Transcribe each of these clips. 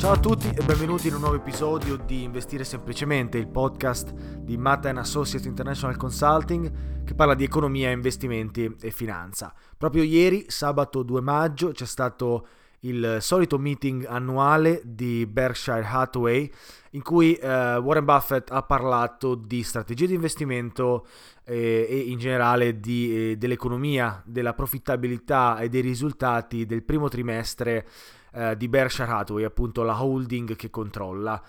Ciao a tutti e benvenuti in un nuovo episodio di Investire Semplicemente, il podcast di Matta Associates International Consulting che parla di economia, investimenti e finanza. Proprio ieri, sabato 2 maggio, c'è stato il solito meeting annuale di Berkshire Hathaway in cui eh, Warren Buffett ha parlato di strategie di investimento eh, e in generale di, eh, dell'economia, della profittabilità e dei risultati del primo trimestre eh, di Berkshire Hathaway, appunto la holding che controlla.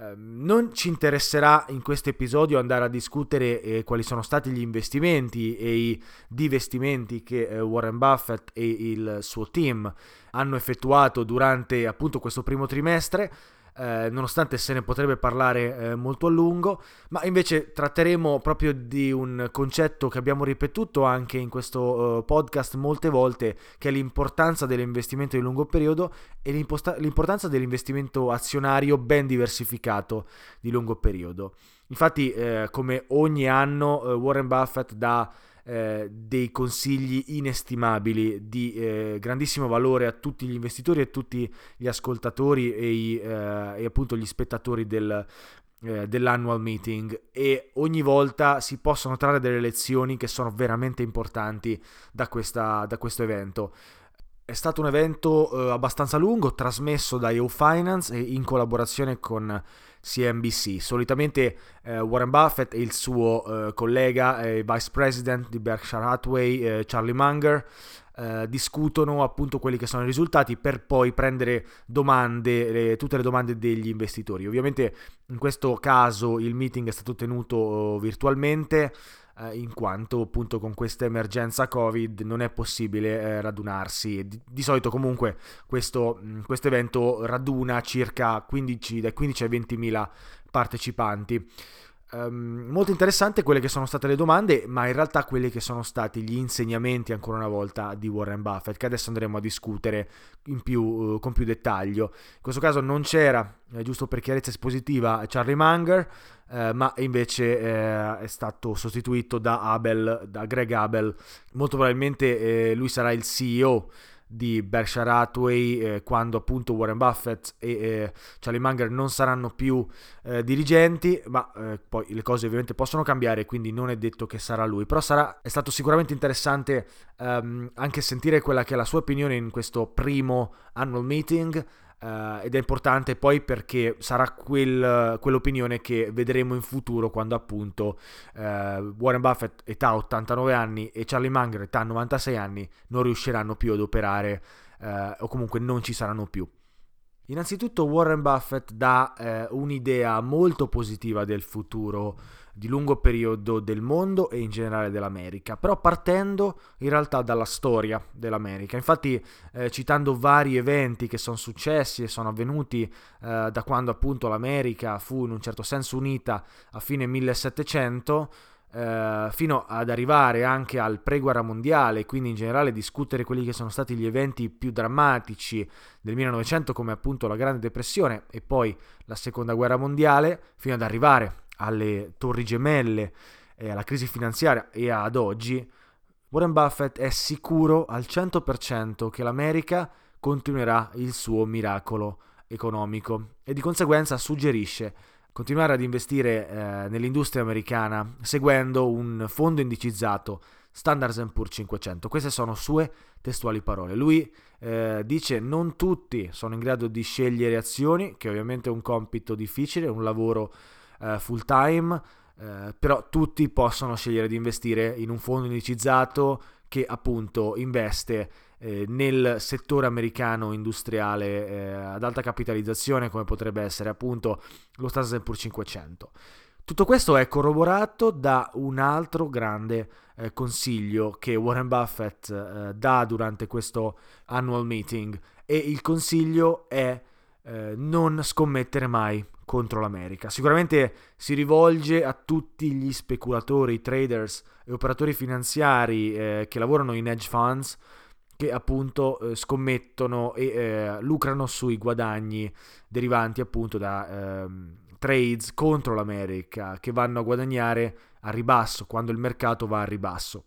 Eh, non ci interesserà in questo episodio andare a discutere eh, quali sono stati gli investimenti e i divestimenti che eh, Warren Buffett e il suo team hanno effettuato durante appunto questo primo trimestre eh, nonostante se ne potrebbe parlare eh, molto a lungo, ma invece tratteremo proprio di un concetto che abbiamo ripetuto anche in questo uh, podcast molte volte, che è l'importanza dell'investimento di lungo periodo e l'importanza dell'investimento azionario ben diversificato di lungo periodo. Infatti, eh, come ogni anno, eh, Warren Buffett dà eh, dei consigli inestimabili di eh, grandissimo valore a tutti gli investitori e a tutti gli ascoltatori e, i, eh, e appunto gli spettatori del, eh, dell'annual meeting e ogni volta si possono trarre delle lezioni che sono veramente importanti da, questa, da questo evento. È stato un evento eh, abbastanza lungo, trasmesso da EU Finance in collaborazione con CNBC. Solitamente eh, Warren Buffett e il suo eh, collega e vice president di Berkshire Hathaway, eh, Charlie Munger, eh, discutono appunto quelli che sono i risultati per poi prendere domande, le, tutte le domande degli investitori. Ovviamente in questo caso il meeting è stato tenuto oh, virtualmente eh, in quanto appunto con questa emergenza Covid non è possibile eh, radunarsi. Di, di, solito comunque questo, mm, evento raduna circa 15, dai 15 ai 20 mila partecipanti. Um, molto interessante quelle che sono state le domande, ma in realtà quelli che sono stati gli insegnamenti ancora una volta di Warren Buffett, che adesso andremo a discutere più, uh, con più dettaglio. In questo caso non c'era, eh, giusto per chiarezza espositiva, Charlie Munger, eh, ma invece eh, è stato sostituito da Abel, da Greg Abel. Molto probabilmente eh, lui sarà il CEO di Berkshire Hathaway eh, quando appunto Warren Buffett e eh, Charlie Munger non saranno più eh, dirigenti, ma eh, poi le cose ovviamente possono cambiare, quindi non è detto che sarà lui, però sarà, è stato sicuramente interessante ehm, anche sentire quella che è la sua opinione in questo primo annual meeting Uh, ed è importante poi perché sarà quel, quell'opinione che vedremo in futuro quando appunto uh, Warren Buffett età 89 anni e Charlie Munger età 96 anni non riusciranno più ad operare uh, o comunque non ci saranno più. Innanzitutto Warren Buffett dà un'idea molto positiva del futuro di lungo periodo del mondo e in generale dell'America, però partendo in realtà dalla storia dell'America. Infatti eh, citando vari eventi che sono successi e sono avvenuti eh, da quando appunto l'America fu in un certo senso unita a fine 1700, Uh, fino ad arrivare anche al pre-guerra mondiale, quindi in generale discutere quelli che sono stati gli eventi più drammatici del 1900 come appunto la Grande Depressione e poi la Seconda Guerra Mondiale, fino ad arrivare alle torri gemelle, eh, alla crisi finanziaria e ad oggi, Warren Buffett è sicuro al 100% che l'America continuerà il suo miracolo economico e di conseguenza suggerisce continuare ad investire eh, nell'industria americana seguendo un fondo indicizzato Standard Poor's 500. Queste sono sue testuali parole. Lui eh, dice non tutti sono in grado di scegliere azioni, che ovviamente è un compito difficile, un lavoro eh, full time, eh, però tutti possono scegliere di investire in un fondo indicizzato che appunto investe eh, nel settore americano industriale eh, ad alta capitalizzazione come potrebbe essere appunto lo Standard Poor's 500. Tutto questo è corroborato da un altro grande eh, consiglio che Warren Buffett eh, dà durante questo annual meeting e il consiglio è eh, non scommettere mai contro l'America. Sicuramente si rivolge a tutti gli speculatori, traders e operatori finanziari eh, che lavorano in hedge funds che appunto eh, scommettono e eh, lucrano sui guadagni derivanti appunto da ehm, trades contro l'America che vanno a guadagnare a ribasso quando il mercato va a ribasso.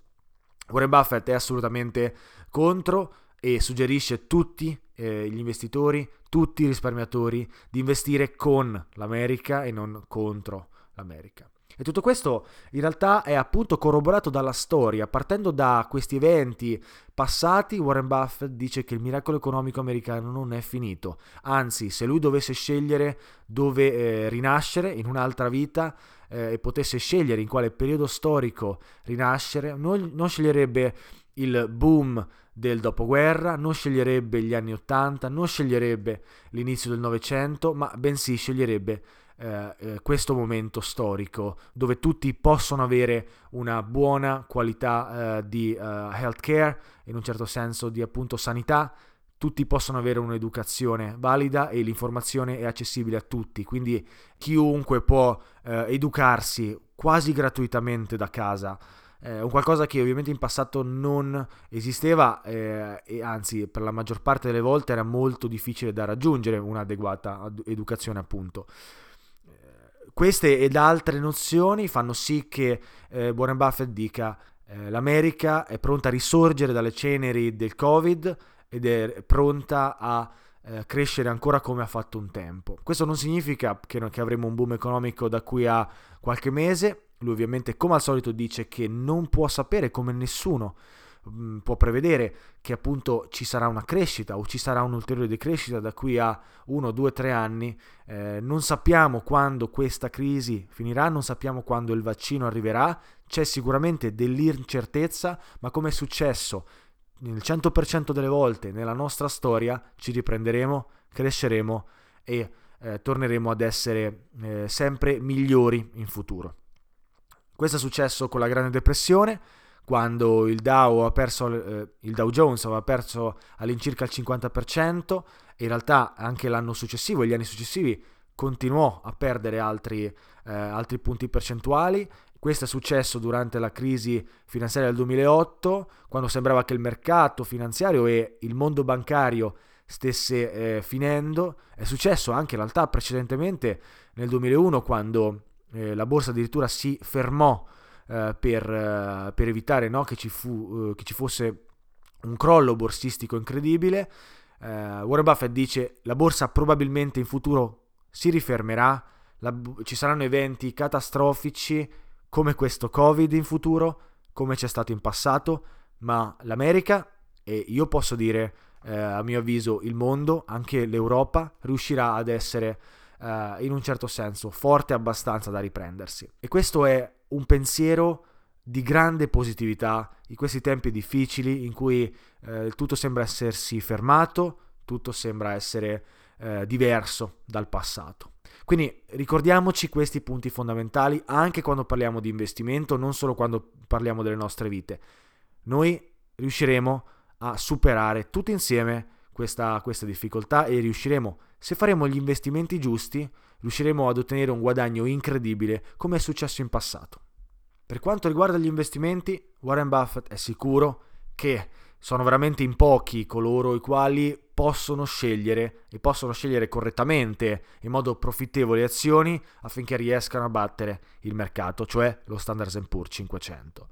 Warren Buffett è assolutamente contro e suggerisce tutti eh, gli investitori, tutti i risparmiatori di investire con l'America e non contro l'America. E tutto questo in realtà è appunto corroborato dalla storia. Partendo da questi eventi passati, Warren Buffett dice che il miracolo economico americano non è finito. Anzi, se lui dovesse scegliere dove eh, rinascere in un'altra vita eh, e potesse scegliere in quale periodo storico rinascere, non, non sceglierebbe il boom del dopoguerra, non sceglierebbe gli anni Ottanta, non sceglierebbe l'inizio del Novecento, ma bensì sceglierebbe eh, eh, questo momento storico dove tutti possono avere una buona qualità eh, di uh, healthcare, in un certo senso di appunto sanità, tutti possono avere un'educazione valida e l'informazione è accessibile a tutti, quindi chiunque può eh, educarsi quasi gratuitamente da casa eh, un qualcosa che ovviamente in passato non esisteva eh, e anzi per la maggior parte delle volte era molto difficile da raggiungere un'adeguata educazione appunto. Eh, queste ed altre nozioni fanno sì che eh, Warren Buffett dica eh, l'America è pronta a risorgere dalle ceneri del Covid ed è pronta a crescere ancora come ha fatto un tempo. Questo non significa che, che avremo un boom economico da qui a qualche mese, lui ovviamente come al solito dice che non può sapere come nessuno mm, può prevedere che appunto ci sarà una crescita o ci sarà un'ulteriore decrescita da qui a uno, due, tre anni. Eh, non sappiamo quando questa crisi finirà, non sappiamo quando il vaccino arriverà, c'è sicuramente dell'incertezza, ma come è successo nel 100% delle volte nella nostra storia ci riprenderemo, cresceremo e eh, torneremo ad essere eh, sempre migliori in futuro. Questo è successo con la Grande Depressione, quando il Dow, perso, eh, il Dow Jones aveva perso all'incirca il 50%, e in realtà anche l'anno successivo e gli anni successivi continuò a perdere altri, eh, altri punti percentuali. Questo è successo durante la crisi finanziaria del 2008, quando sembrava che il mercato finanziario e il mondo bancario stesse eh, finendo. È successo anche in realtà precedentemente nel 2001, quando eh, la borsa addirittura si fermò eh, per, eh, per, evitare no, che, ci fu, eh, che, ci fosse un crollo borsistico incredibile. Eh, Warren Buffett dice la borsa probabilmente in futuro si rifermerà, la, ci saranno eventi catastrofici come questo Covid in futuro, come c'è stato in passato, ma l'America e io posso dire eh, a mio avviso il mondo, anche l'Europa, riuscirà ad essere eh, in un certo senso forte abbastanza da riprendersi. E questo è un pensiero di grande positività in questi tempi difficili in cui eh, tutto sembra essersi fermato, tutto sembra essere eh, diverso dal passato. Quindi ricordiamoci questi punti fondamentali anche quando parliamo di investimento, non solo quando parliamo delle nostre vite. Noi riusciremo a superare tutti insieme questa, questa difficoltà e riusciremo, se faremo gli investimenti giusti, riusciremo ad ottenere un guadagno incredibile come è successo in passato. Per quanto riguarda gli investimenti, Warren Buffett è sicuro che sono veramente in pochi coloro i quali possono scegliere e possono scegliere correttamente in modo profittevole azioni affinché riescano a battere il mercato, cioè lo Standard Poor's 500.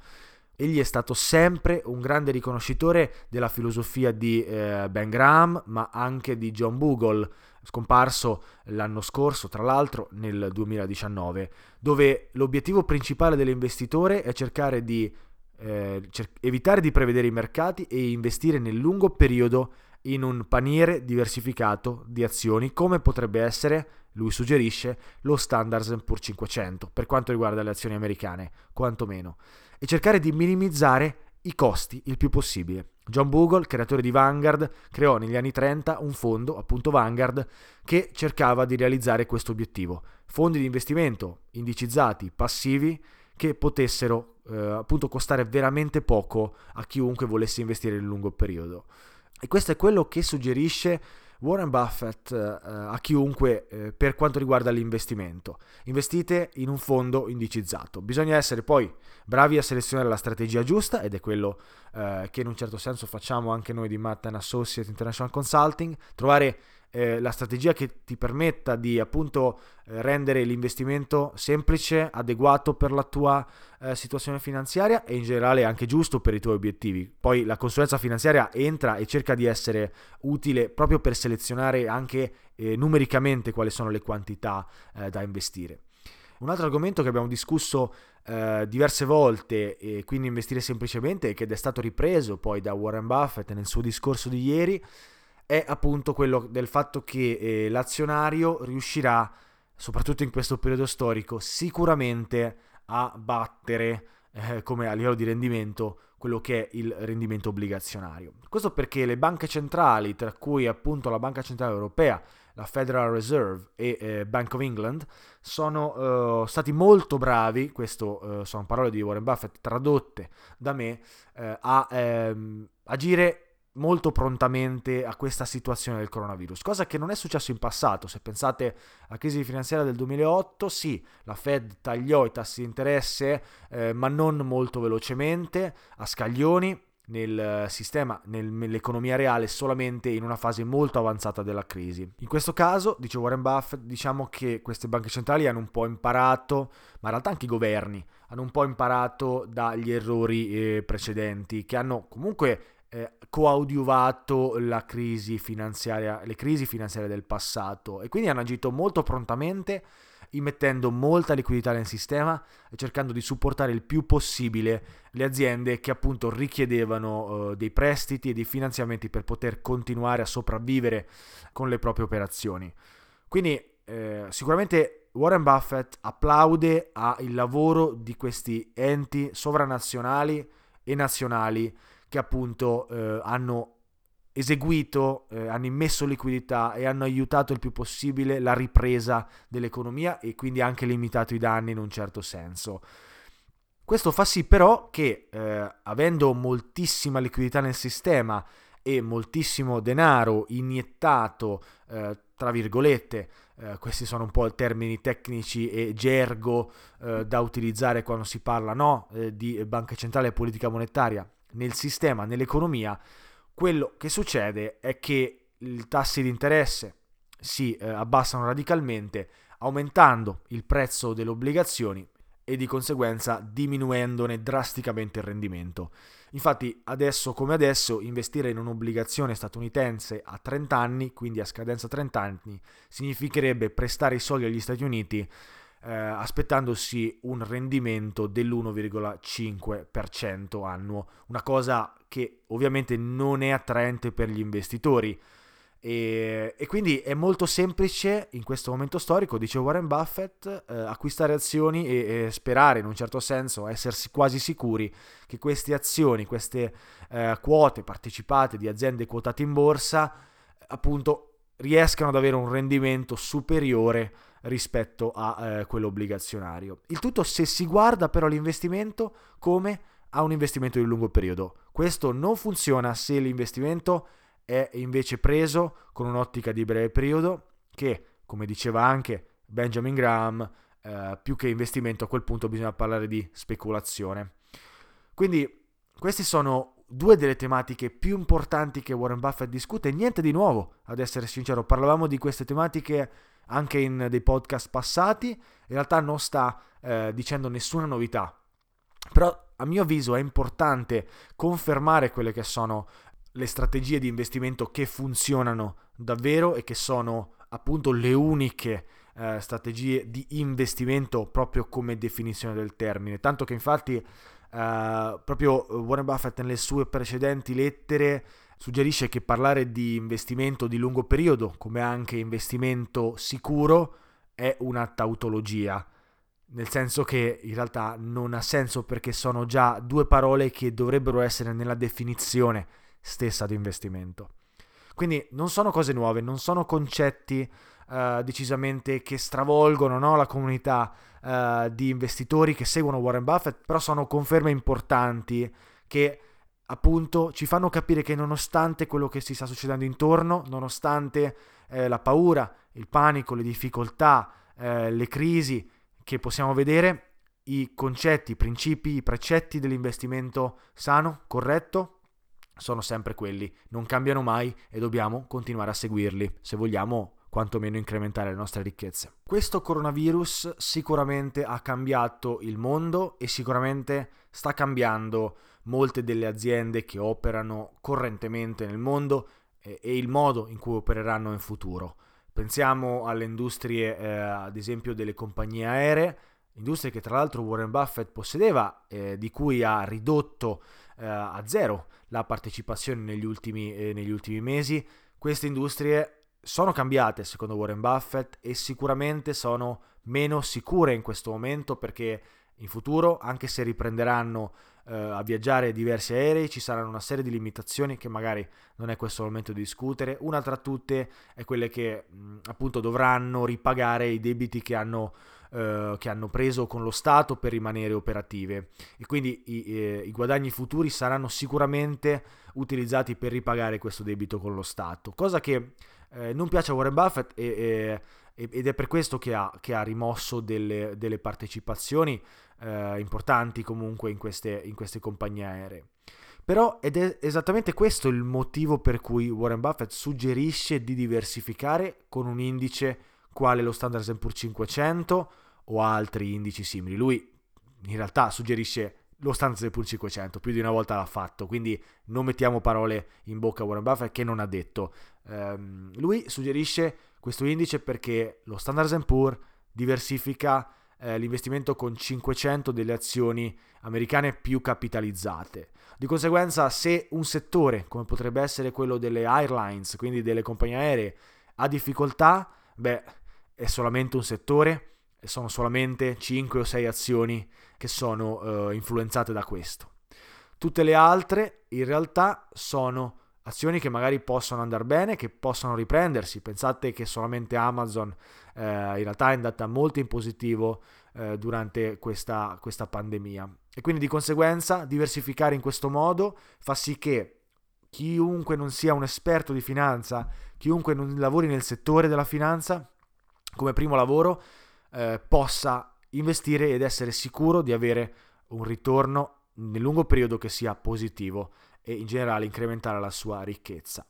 Egli è stato sempre un grande riconoscitore della filosofia di eh, Ben Graham, ma anche di John Bogle, scomparso l'anno scorso, tra l'altro nel 2019, dove l'obiettivo principale dell'investitore è cercare di eh, cer- evitare di prevedere i mercati e investire nel lungo periodo in un paniere diversificato di azioni, come potrebbe essere, lui suggerisce, lo Standard Poor's 500, per quanto riguarda le azioni americane, quantomeno e cercare di minimizzare i costi il più possibile. John Bogle, creatore di Vanguard, creò negli anni 30 un fondo, appunto Vanguard, che cercava di realizzare questo obiettivo. Fondi di investimento indicizzati, passivi, che potessero eh, appunto costare veramente poco a chiunque volesse investire nel lungo periodo. E questo è quello che suggerisce Warren Buffett eh, a chiunque eh, per quanto riguarda l'investimento. Investite in un fondo indicizzato. Bisogna essere poi bravi a selezionare la strategia giusta ed è quello eh, che in un certo senso facciamo anche noi di Matt Associate International Consulting, trovare eh, la strategia che ti permetta di appunto eh, rendere l'investimento semplice, adeguato per la tua eh, situazione finanziaria e in generale anche giusto per i tuoi obiettivi. Poi la consulenza finanziaria entra e cerca di essere utile proprio per selezionare anche eh, numericamente quali sono le quantità eh, da investire. Un altro argomento che abbiamo discusso eh, diverse volte e quindi investire semplicemente e che è stato ripreso poi da Warren Buffett nel suo discorso di ieri è appunto quello del fatto che eh, l'azionario riuscirà, soprattutto in questo periodo storico, sicuramente a battere eh, come a livello di rendimento quello che è il rendimento obbligazionario. Questo perché le banche centrali, tra cui appunto la Banca Centrale Europea, la Federal Reserve e eh, Bank of England, sono uh, stati molto bravi, questo uh, sono parole di Warren Buffett tradotte da me, uh, a ehm, agire molto prontamente a questa situazione del coronavirus, cosa che non è successo in passato. Se pensate alla crisi finanziaria del 2008, sì, la Fed tagliò i tassi di interesse, eh, ma non molto velocemente, a scaglioni nel sistema, nel, nell'economia reale solamente in una fase molto avanzata della crisi. In questo caso, dice Warren Buffett, diciamo che queste banche centrali hanno un po' imparato, ma in realtà anche i governi hanno un po' imparato dagli errori eh, precedenti, che hanno comunque eh, coadiuvato la crisi finanziaria, le crisi finanziarie del passato e quindi hanno agito molto prontamente immettendo molta liquidità nel sistema e cercando di supportare il più possibile le aziende che appunto richiedevano uh, dei prestiti e dei finanziamenti per poter continuare a sopravvivere con le proprie operazioni. Quindi eh, sicuramente Warren Buffett applaude al lavoro di questi enti sovranazionali e nazionali che appunto eh, hanno eseguito, eh, hanno immesso liquidità e hanno aiutato il più possibile la ripresa dell'economia e quindi anche limitato i danni in un certo senso. Questo fa sì però che eh, avendo moltissima liquidità nel sistema e moltissimo denaro iniettato, eh, tra virgolette, eh, questi sono un po' termini tecnici e gergo eh, da utilizzare quando si parla no, eh, di banca centrale e politica monetaria nel sistema, nell'economia, quello che succede è che i tassi di interesse si eh, abbassano radicalmente aumentando il prezzo delle obbligazioni e di conseguenza diminuendone drasticamente il rendimento. Infatti adesso come adesso investire in un'obbligazione statunitense a 30 anni, quindi a scadenza 30 anni, significherebbe prestare i soldi agli Stati Uniti eh, aspettandosi un rendimento dell'1,5% annuo, una cosa che ovviamente non è attraente per gli investitori. E, e, quindi è molto semplice in questo momento storico, dice Warren Buffett, eh, acquistare azioni e, e, sperare in un certo senso, essersi quasi sicuri che queste azioni, queste eh, quote partecipate di aziende quotate in borsa, appunto riescano ad avere un rendimento superiore rispetto a eh, quello obbligazionario. Il tutto se si guarda però l'investimento come a un investimento di lungo periodo. Questo non funziona se l'investimento è invece preso con un'ottica di breve periodo che, come diceva anche Benjamin Graham, eh, più che investimento a quel punto bisogna parlare di speculazione. Quindi queste sono due delle tematiche più importanti che Warren Buffett discute, niente di nuovo, ad essere sincero, parlavamo di queste tematiche anche in dei podcast passati, in realtà non sta eh, dicendo nessuna novità. Però a mio avviso è importante confermare quelle che sono le strategie di investimento che funzionano davvero e che sono appunto le uniche eh, strategie di investimento proprio come definizione del termine. Tanto che infatti eh, proprio Warren Buffett nelle sue precedenti lettere suggerisce che parlare di investimento di lungo periodo, come anche investimento sicuro, è una tautologia, nel senso che in realtà non ha senso perché sono già due parole che dovrebbero essere nella definizione stessa di investimento. Quindi non sono cose nuove, non sono concetti uh, decisamente che stravolgono no, la comunità uh, di investitori che seguono Warren Buffett, però sono conferme importanti che appunto ci fanno capire che nonostante quello che si sta succedendo intorno, nonostante eh, la paura, il panico, le difficoltà, eh, le crisi che possiamo vedere, i concetti, i principi, i precetti dell'investimento sano, corretto, sono sempre quelli, non cambiano mai e dobbiamo continuare a seguirli se vogliamo quantomeno incrementare le nostre ricchezze. Questo coronavirus sicuramente ha cambiato il mondo e sicuramente sta cambiando molte delle aziende che operano correntemente nel mondo e, e il modo in cui opereranno in futuro. Pensiamo alle industrie, eh, ad esempio, delle compagnie aeree, industrie che tra l'altro Warren Buffett possedeva, eh, di cui ha ridotto eh, a zero la partecipazione negli ultimi, eh, negli ultimi mesi. Queste industrie sono cambiate secondo Warren Buffett e sicuramente sono meno sicure in questo momento perché in futuro, anche se riprenderanno eh, a viaggiare diversi aerei, ci saranno una serie di limitazioni che magari non è questo il momento di discutere. Una tra tutte è quelle che mh, appunto dovranno ripagare i debiti che hanno, eh, che hanno, preso con lo Stato per rimanere operative e quindi i, eh, i guadagni futuri saranno sicuramente utilizzati per ripagare questo debito con lo Stato, cosa che eh, non piace a Warren Buffett e, e, ed è per questo che ha, che ha rimosso delle, delle partecipazioni eh, importanti comunque in queste, in queste compagnie aeree. Però ed è esattamente questo il motivo per cui Warren Buffett suggerisce di diversificare con un indice quale lo Standard Poor's 500 o altri indici simili. Lui in realtà suggerisce lo Standard Poor's 500, più di una volta l'ha fatto, quindi non mettiamo parole in bocca a Warren Buffett che non ha detto. Um, lui suggerisce questo indice perché lo Standard Poor's diversifica eh, l'investimento con 500 delle azioni americane più capitalizzate. Di conseguenza, se un settore, come potrebbe essere quello delle airlines, quindi delle compagnie aeree, ha difficoltà, beh, è solamente un settore e sono solamente 5 o 6 azioni che sono eh, influenzate da questo. Tutte le altre in realtà sono azioni che magari possono andare bene, che possono riprendersi. Pensate che solamente Amazon eh, in realtà è andata molto in positivo eh, durante questa, questa pandemia. E quindi di conseguenza diversificare in questo modo fa sì che chiunque non sia un esperto di finanza, chiunque non lavori nel settore della finanza, come primo lavoro, eh, possa investire ed essere sicuro di avere un ritorno nel lungo periodo che sia positivo e in generale incrementare la sua ricchezza.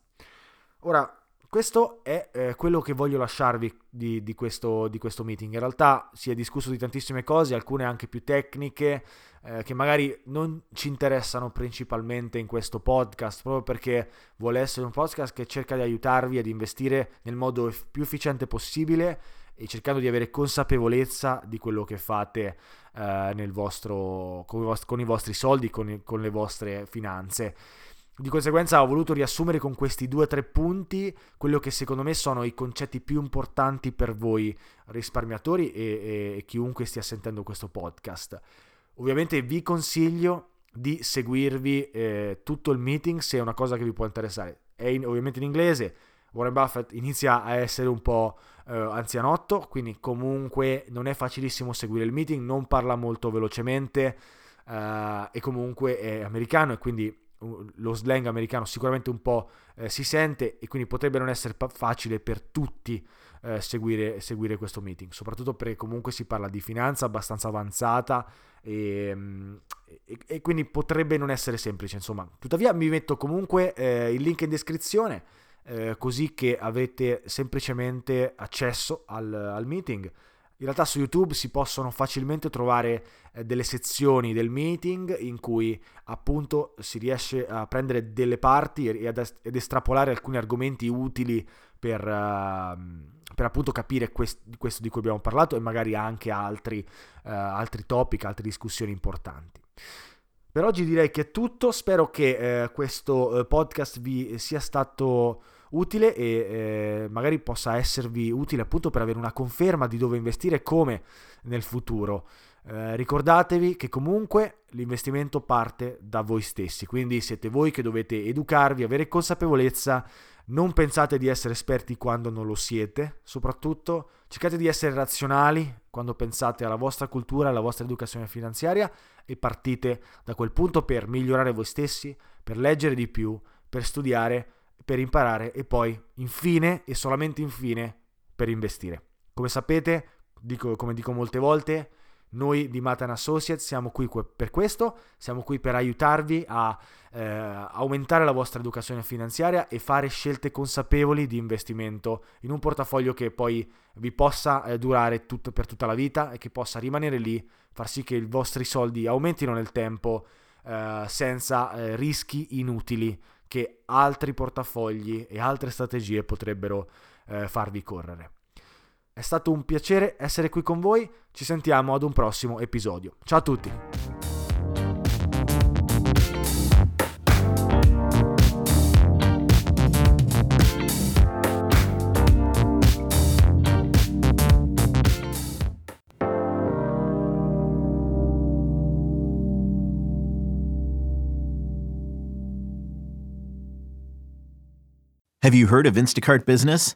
Ora, questo è eh, quello che voglio lasciarvi di, di, questo, di, questo, meeting. In realtà si è discusso di tantissime cose, alcune anche più tecniche, eh, che magari non ci interessano principalmente in questo podcast, proprio perché vuole essere un podcast che cerca di aiutarvi ad investire nel modo più efficiente possibile e cercando di avere consapevolezza di quello che fate eh, vostro, con, i vostri, con, i vostri, soldi, con, con le vostre finanze. Di conseguenza ho voluto riassumere con questi due o tre punti quello che secondo me sono i concetti più importanti per voi risparmiatori e, e, e chiunque stia sentendo questo podcast. Ovviamente vi consiglio di seguirvi eh, tutto il meeting se è una cosa che vi può interessare. È in, ovviamente in inglese, Warren Buffett inizia a essere un po' eh, anzianotto, quindi comunque non è facilissimo seguire il meeting, non parla molto velocemente eh, e comunque è americano e quindi lo slang americano sicuramente un po' eh, si sente e quindi potrebbe non essere pa- facile per tutti eh, seguire, seguire, questo meeting, soprattutto perché comunque si parla di finanza abbastanza avanzata e, mm, e, e quindi potrebbe non essere semplice, insomma. Tuttavia vi metto comunque eh, il link in descrizione eh, così che avete semplicemente accesso al, al meeting in realtà su YouTube si possono facilmente trovare eh, delle sezioni del meeting in cui appunto si riesce a prendere delle parti ed, ed estrapolare alcuni argomenti utili per, uh, per appunto capire quest- questo di cui abbiamo parlato e magari anche altri, uh, altri topic, altre discussioni importanti. Per oggi direi che è tutto, spero che uh, questo podcast vi sia stato utile e eh, magari possa esservi utile appunto per avere una conferma di dove investire e come nel futuro. Eh, ricordatevi che comunque l'investimento parte da voi stessi, quindi siete voi che dovete educarvi, avere consapevolezza, non pensate di essere esperti quando non lo siete, soprattutto cercate di essere razionali quando pensate alla vostra cultura, alla vostra educazione finanziaria e partite da quel punto per migliorare voi stessi, per leggere di più, per studiare per imparare e poi infine e solamente infine per investire. Come sapete, dico, come dico molte volte, noi di Matan Associates siamo qui per questo, siamo qui per aiutarvi a eh, aumentare la vostra educazione finanziaria e fare scelte consapevoli di investimento in un portafoglio che poi vi possa eh, durare tutto, per tutta la vita e che possa rimanere lì, far sì che i vostri soldi aumentino nel tempo eh, senza eh, rischi inutili che altri portafogli e altre strategie potrebbero eh, farvi correre. È stato un piacere essere qui con voi, ci sentiamo ad un prossimo episodio. Ciao a tutti! Have you heard of Instacart Business?